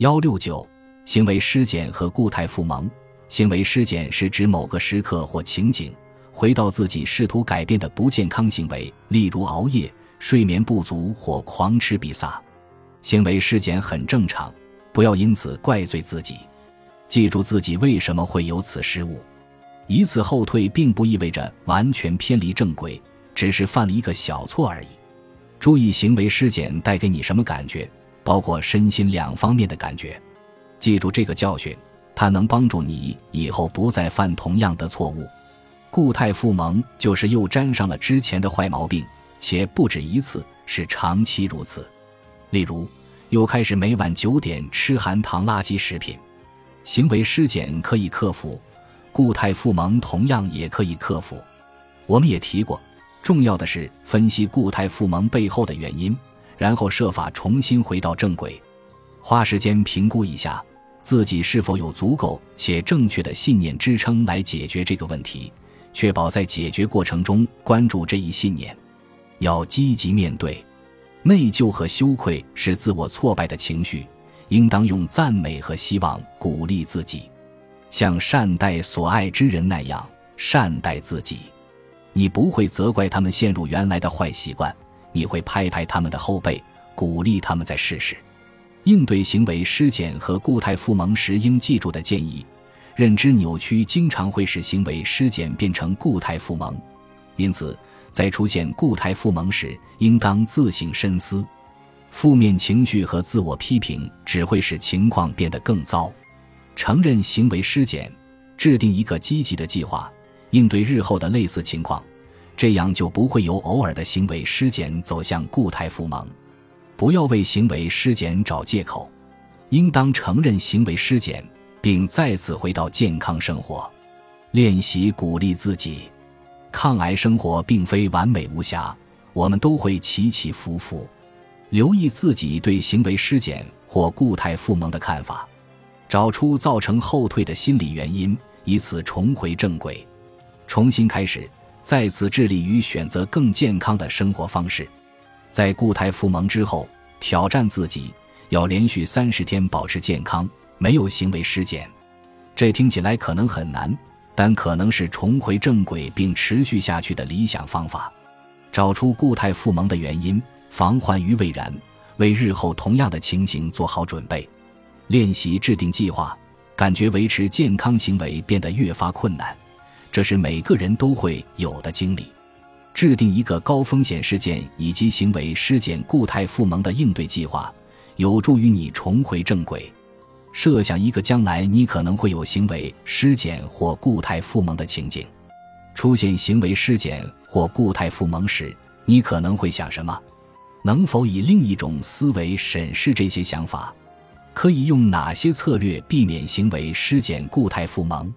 幺六九，行为尸检和固态复萌。行为尸检是指某个时刻或情景，回到自己试图改变的不健康行为，例如熬夜、睡眠不足或狂吃比萨。行为尸检很正常，不要因此怪罪自己。记住自己为什么会有此失误。一次后退并不意味着完全偏离正轨，只是犯了一个小错而已。注意行为尸检带给你什么感觉，包括身心两方面的感觉。记住这个教训。它能帮助你以后不再犯同样的错误。固态复萌就是又沾上了之前的坏毛病，且不止一次，是长期如此。例如，又开始每晚九点吃含糖垃圾食品。行为失检可以克服，固态复萌同样也可以克服。我们也提过，重要的是分析固态复萌背后的原因，然后设法重新回到正轨。花时间评估一下。自己是否有足够且正确的信念支撑来解决这个问题？确保在解决过程中关注这一信念，要积极面对。内疚和羞愧是自我挫败的情绪，应当用赞美和希望鼓励自己，像善待所爱之人那样善待自己。你不会责怪他们陷入原来的坏习惯，你会拍拍他们的后背，鼓励他们再试试。应对行为失检和固态复萌时应记住的建议：认知扭曲经常会使行为失检变成固态复萌，因此在出现固态复萌时，应当自行深思。负面情绪和自我批评只会使情况变得更糟。承认行为失检，制定一个积极的计划，应对日后的类似情况，这样就不会由偶尔的行为失检走向固态复萌。不要为行为失检找借口，应当承认行为失检，并再次回到健康生活。练习鼓励自己，抗癌生活并非完美无瑕，我们都会起起伏伏。留意自己对行为失检或固态复萌的看法，找出造成后退的心理原因，以此重回正轨，重新开始，再次致力于选择更健康的生活方式。在固态复萌之后，挑战自己要连续三十天保持健康，没有行为失检。这听起来可能很难，但可能是重回正轨并持续下去的理想方法。找出固态复萌的原因，防患于未然，为日后同样的情形做好准备。练习制定计划，感觉维持健康行为变得越发困难，这是每个人都会有的经历。制定一个高风险事件以及行为失检固态复萌的应对计划，有助于你重回正轨。设想一个将来你可能会有行为失检或固态复萌的情景，出现行为失检或固态复萌时，你可能会想什么？能否以另一种思维审视这些想法？可以用哪些策略避免行为失检固态复萌？